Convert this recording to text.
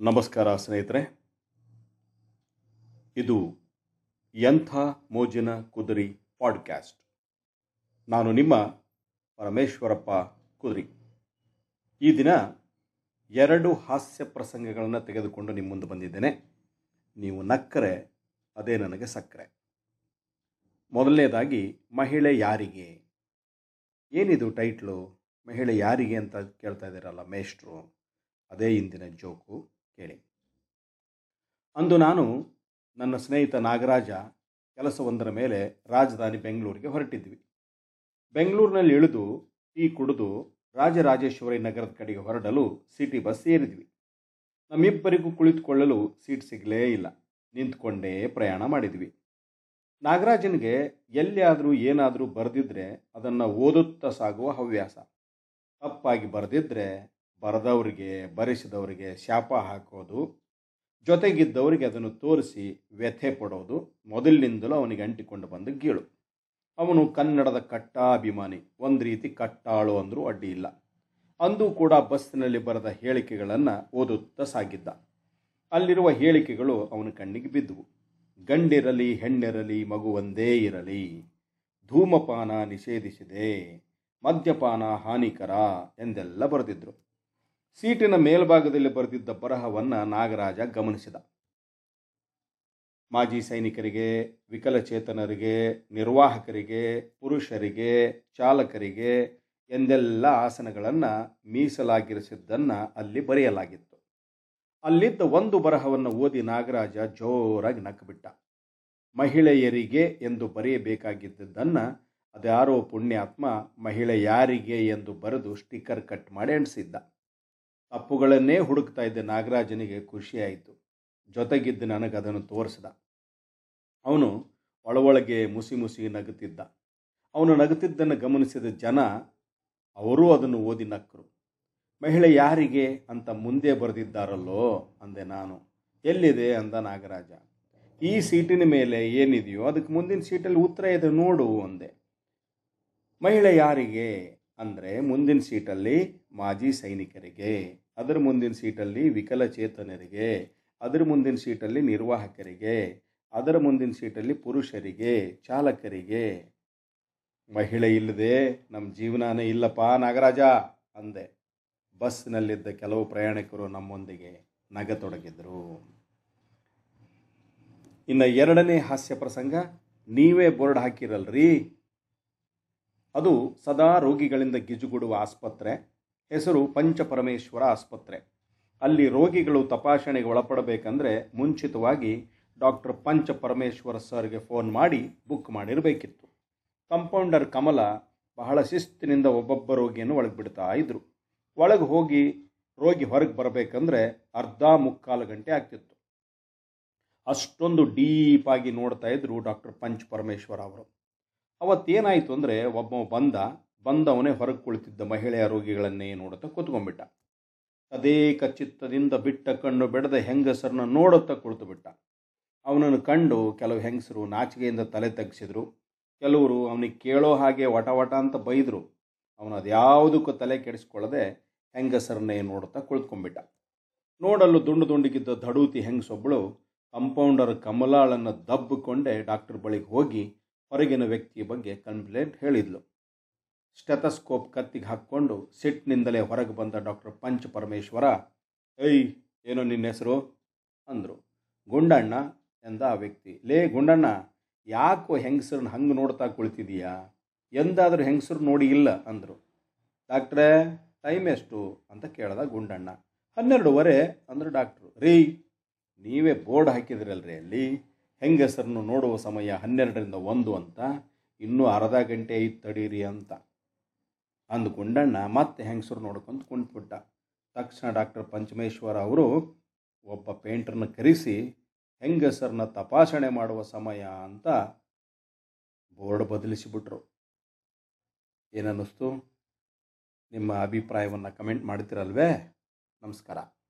ನಮಸ್ಕಾರ ಸ್ನೇಹಿತರೆ. ಇದು ಎಂಥ ಮೋಜಿನ ಕುದುರಿ ಪಾಡ್ಕ್ಯಾಸ್ಟ್. ನಾನು ನಿಮ್ಮ ಪರಮೇಶ್ವರಪ್ಪ ಕುದುರಿ. ಈ ದಿನ ಎರಡು ಹಾಸ್ಯ ಪ್ರಸಂಗಗಳನ್ನು ತೆಗೆದುಕೊಂಡು ನಿಮ್ಮ ಮುಂದೆ ಬಂದಿದ್ದೇನೆ. ನೀವು ನಕ್ಕರೆ, ಅದೇ ನನಗೆ ಸಕ್ಕರೆ. ಮೊದಲನೇದಾಗಿ, ಮಹಿಳೆ ಯಾರಿಗೆ? ಏನಿದು ಟೈಟ್ಲು? ಮಹಿಳೆ ಯಾರಿಗೆ ಅಂತ ಕೇಳ್ತಾ ಇದ್ದೀರಲ್ಲ ಮೇಷ್ಟ್ರು? ಅದೇ ಇಂದಿನ ಜೋಕು. ಕೇಳಿ. ಅಂದು ನಾನು ನನ್ನ ಸ್ನೇಹಿತ ನಾಗರಾಜ ಕೆಲಸವೊಂದರ ಮೇಲೆ ರಾಜಧಾನಿ ಬೆಂಗಳೂರಿಗೆ ಹೊರಟಿದ್ವಿ. ಬೆಂಗಳೂರಿನಲ್ಲಿ ಇಳಿದು ಟೀ ಕುಡಿದು ರಾಜರಾಜೇಶ್ವರಿ ನಗರದ ಕಡೆಗೆ ಹೊರಡಲು ಸಿಟಿ ಬಸ್ ಏರಿದ್ವಿ. ನಮ್ಮಿಬ್ಬರಿಗೂ ಕುಳಿತುಕೊಳ್ಳಲು ಸೀಟ್ ಸಿಗಲೇ ಇಲ್ಲ. ನಿಂತ್ಕೊಂಡೇ ಪ್ರಯಾಣ ಮಾಡಿದ್ವಿ. ನಾಗರಾಜನಿಗೆ ಎಲ್ಲಿಯಾದರೂ ಏನಾದರೂ ಬರೆದಿದ್ದರೆ ಅದನ್ನು ಓದುತ್ತಾ ಸಾಗುವ ಹವ್ಯಾಸ. ತಪ್ಪಾಗಿ ಬರೆದಿದ್ರೆ ಬರೆದವರಿಗೆ, ಬರೆಸಿದವರಿಗೆ ಶಾಪ ಹಾಕೋದು, ಜೊತೆಗಿದ್ದವರಿಗೆ ಅದನ್ನು ತೋರಿಸಿ ವ್ಯಥೆ ಪಡೋದು, ಮೊದಲಿನಿಂದಲೂ ಅವನಿಗೆ ಅಂಟಿಕೊಂಡು ಬಂದ ಗೀಳು. ಅವನು ಕನ್ನಡದ ಕಟ್ಟಾಭಿಮಾನಿ, ಒಂದು ರೀತಿ ಕಟ್ಟಾಳು ಅಂದರೂ ಅಡ್ಡಿ ಇಲ್ಲ. ಅಂದು ಕೂಡ ಬಸ್ನಲ್ಲಿ ಬರೆದ ಹೇಳಿಕೆಗಳನ್ನು ಓದುತ್ತಾ ಸಾಗಿದ್ದ. ಅಲ್ಲಿರುವ ಹೇಳಿಕೆಗಳು ಅವನ ಕಣ್ಣಿಗೆ ಬಿದ್ದುವು. ಗಂಡಿರಲಿ, ಹೆಣ್ಣಿರಲಿ ಮಗು ಒಂದೇ ಇರಲಿ. ಧೂಮಪಾನ ನಿಷೇಧಿಸಿದೆ, ಮದ್ಯಪಾನ ಹಾನಿಕರ ಎಂದೆಲ್ಲ ಬರೆದಿದ್ರು. ಸೀಟಿನ ಮೇಲ್ಭಾಗದಲ್ಲಿ ಬರೆದಿದ್ದ ಬರಹವನ್ನು ನಾಗರಾಜ ಗಮನಿಸಿದ. ಮಾಜಿ ಸೈನಿಕರಿಗೆ, ವಿಕಲಚೇತನರಿಗೆ, ನಿರ್ವಾಹಕರಿಗೆ, ಪುರುಷರಿಗೆ, ಚಾಲಕರಿಗೆ ಎಂದೆಲ್ಲ ಆಸನಗಳನ್ನು ಮೀಸಲಾಗಿರಿಸಿದ್ದನ್ನು ಅಲ್ಲಿ ಬರೆಯಲಾಗಿತ್ತು. ಅಲ್ಲಿದ್ದ ಒಂದು ಬರಹವನ್ನು ಓದಿ ನಾಗರಾಜ ಜೋರಾಗಿ ನಕ್ಕಬಿಟ್ಟ ಮಹಿಳೆಯರಿಗೆ ಎಂದು ಬರೆಯಬೇಕಾಗಿದ್ದದ್ದನ್ನು ಅದ್ಯಾರೋ ಪುಣ್ಯಾತ್ಮ ಮಹಿಳೆ ಯಾರಿಗೆ ಎಂದು ಬರೆದು ಸ್ಟಿಕ್ಕರ್ ಕಟ್ ಮಾಡಿ ಅಂಟಿಸಿದ್ದ ತಪ್ಪುಗಳನ್ನೇ ಹುಡುಕ್ತಾ ಇದ್ದ ನಾಗರಾಜನಿಗೆ ಖುಷಿಯಾಯಿತು. ಜೊತೆಗಿದ್ದು ನನಗೆ ಅದನ್ನು ತೋರಿಸಿದ. ಅವನು ಒಳೊಳಗೆ ಮುಸಿ ಮುಸಿ ನಗುತ್ತಿದ್ದ. ಅವನು ನಗುತ್ತಿದ್ದನ್ನು ಗಮನಿಸಿದ ಜನ ಅವರೂ ಅದನ್ನು ಓದಿ ನಕ್ಕರು ಮಹಿಳೆ ಯಾರಿಗೆ ಅಂತ ಮುಂದೆ ಬರೆದಿದ್ದಾರಲ್ಲೋ ಅಂದೆ ನಾನು. ಎಲ್ಲಿದೆ ಅಂದ ನಾಗರಾಜ. ಈ ಸೀಟಿನ ಮೇಲೆ ಏನಿದೆಯೋ ಅದಕ್ಕೆ ಮುಂದಿನ ಸೀಟಲ್ಲಿ ಉತ್ತರ ಇದೆ ನೋಡು ಅಂದೆ. ಮಹಿಳೆ ಯಾರಿಗೆ ಅಂದರೆ ಮುಂದಿನ ಸೀಟಲ್ಲಿ ಮಾಜಿ ಸೈನಿಕರಿಗೆ, ಅದರ ಮುಂದಿನ ಸೀಟಲ್ಲಿ ವಿಕಲಚೇತನರಿಗೆ, ಅದರ ಮುಂದಿನ ಸೀಟಲ್ಲಿ ನಿರ್ವಾಹಕರಿಗೆ, ಅದರ ಮುಂದಿನ ಸೀಟಲ್ಲಿ ಪುರುಷರಿಗೆ, ಚಾಲಕರಿಗೆ. ಮಹಿಳೆ ಇಲ್ಲದೆ ನಮ್ಮ ಜೀವನನೇ ಇಲ್ಲಪ್ಪ ನಾಗರಾಜ ಅಂದೆ. ಬಸ್ನಲ್ಲಿದ್ದ ಕೆಲವು ಪ್ರಯಾಣಿಕರು ನಮ್ಮೊಂದಿಗೆ ನಗತೊಡಗಿದ್ರು. ಇನ್ನು ಎರಡನೇ ಹಾಸ್ಯ ಪ್ರಸಂಗ, ನೀವೇ ಬೋರ್ಡ್ ಹಾಕಿರಲ್ರಿ? ಅದು ಸದಾ ರೋಗಿಗಳಿಂದ ಗಿಜುಗುಡುವ ಆಸ್ಪತ್ರೆ, ಹೆಸರು ಪಂಚಪರಮೇಶ್ವರ ಆಸ್ಪತ್ರೆ. ಅಲ್ಲಿ ರೋಗಿಗಳು ತಪಾಸಣೆಗೆ ಒಳಪಡಬೇಕಂದ್ರೆ ಮುಂಚಿತವಾಗಿ ಡಾಕ್ಟರ್ ಪಂಚಪರಮೇಶ್ವರ ಸರ್ಗೆ ಫೋನ್ ಮಾಡಿ ಬುಕ್ ಮಾಡಿರಬೇಕಿತ್ತು. ಕಂಪೌಂಡರ್ ಕಮಲ ಬಹಳ ಶಿಸ್ತಿನಿಂದ ಒಬ್ಬೊಬ್ಬ ರೋಗಿಯನ್ನು ಒಳಗೆ ಬಿಡ್ತಾ ಇದ್ರು. ಒಳಗೆ ಹೋಗಿ ರೋಗಿ ಹೊರಗೆ ಬರಬೇಕಂದ್ರೆ ಅರ್ಧ ಮುಕ್ಕಾಲು ಗಂಟೆ ಆಗ್ತಿತ್ತು. ಅಷ್ಟೊಂದು ಡೀಪಾಗಿ ನೋಡ್ತಾ ಇದ್ರು ಡಾಕ್ಟರ್ ಪಂಚ್ ಅವರು. ಅವತ್ತೇನಾಯಿತು ಅಂದರೆ ಒಬ್ಬ ಬಂದ, ಬಂದವನೇ ಹೊರಗೆ ಕುಳಿತಿದ್ದ ಮಹಿಳೆಯ ರೋಗಿಗಳನ್ನೇ ನೋಡುತ್ತಾ ಕೂತ್ಕೊಂಡ್ಬಿಟ್ಟ. ಅದೇ ಚಿತ್ತದಿಂದ ಬಿಟ್ಟ ಕಣ್ಣು ಬೆಳೆದ ಹೆಂಗಸರನ್ನ ನೋಡುತ್ತಾ ಕುಳಿತು ಬಿಟ್ಟ ಅವನನ್ನು ಕಂಡು ಕೆಲವು ಹೆಂಗಸರು ನಾಚಿಕೆಯಿಂದ ತಲೆ ತಗ್ಸಿದ್ರು. ಕೆಲವರು ಅವನಿಗೆ ಕೇಳೋ ಹಾಗೆ ವಟ ವಟ ಅಂತ ಬೈದರು. ಅವನು ಅದ್ಯಾವುದಕ್ಕೂ ತಲೆ ಕೆಡಿಸ್ಕೊಳ್ಳದೆ ಹೆಂಗಸರನ್ನೇ ನೋಡುತ್ತಾ ಕುಳಿತುಕೊಂಡ್ಬಿಟ್ಟ. ನೋಡಲು ದುಂಡು ದುಂಡಿಗಿದ್ದ ಧಡೂತಿ ಹೆಂಗಸೊಬ್ಬಳು ಕಂಪೌಂಡರ್ ಕಮಲಾಳನ್ನು ದಬ್ಬಿಕೊಂಡೆ ಡಾಕ್ಟರ್ ಬಳಿಗೆ ಹೋಗಿ ಹೊರಗಿನ ವ್ಯಕ್ತಿಯ ಬಗ್ಗೆ ಕಂಪ್ಲೇಂಟ್ ಹೇಳಿದ್ಲು. ಸ್ಟೆತಸ್ಕೋಪ್ ಕತ್ತಿಗೆ ಹಾಕ್ಕೊಂಡು ಸಿಟ್ನಿಂದಲೇ ಹೊರಗೆ ಬಂದ ಡಾಕ್ಟರ್ ಪಂಚ ಪರಮೇಶ್ವರ ಏಯ್, ಏನೋ ನಿನ್ನ ಹೆಸರು? ಅಂದರು. ಗುಂಡಣ್ಣ ಎಂದ ಆ ವ್ಯಕ್ತಿ. ಲೇ, ಗುಂಡಣ್ಣ, ಯಾಕೋ ಹೆಂಗಸರನ್ನ ಹಂಗೆ ನೋಡ್ತಾ ಕುಳಿತಿದೀಯಾ? ಎಂದಾದರೂ ಹೆಂಗಸರು ನೋಡಿ ಇಲ್ಲ ಅಂದರು. ಡಾಕ್ಟ್ರೇ, ಟೈಮ್ ಎಷ್ಟು? ಅಂತ ಕೇಳ್ದ ಗುಂಡಣ್ಣ. ಹನ್ನೆರಡುವರೆ ಅಂದರು ಡಾಕ್ಟ್ರು. ರೀ, ನೀವೇ ಬೋರ್ಡ್ ಹಾಕಿದ್ರಲ್ರಿ ಅಲ್ಲಿ? ಹೆಂಗಸರನ್ನು ನೋಡುವ ಸಮಯ ಹನ್ನೆರಡರಿಂದ ಒಂದು ಅಂತ. ಇನ್ನೂ ಅರ್ಧ ಗಂಟೆ ಐದು ತಡೀರಿ ಅಂತ. ಅಂದುಕೊಂಡಣ್ಣ, ಮತ್ತೆ ಹೆಂಗಸರು ನೋಡ್ಕೊಂಡು ಕುಂತ್ಬಿಟ್ಟ. ತಕ್ಷಣ ಡಾಕ್ಟರ್ ಪಂಚಮೇಶ್ವರ ಅವರು ಒಬ್ಬ ಪೇಂಟ್ರನ್ನ ಕರೆಸಿ, ಹೆಂಗಸರನ್ನ ತಪಾಸಣೆ ಮಾಡುವ ಸಮಯ ಅಂತ ಬೋರ್ಡ್ ಬದಲಿಸಿಬಿಟ್ರು. ಏನನ್ನಿಸ್ತು? ನಿಮ್ಮ ಅಭಿಪ್ರಾಯವನ್ನು ಕಮೆಂಟ್ ಮಾಡ್ತಿರಲ್ವೇ ನಮಸ್ಕಾರ.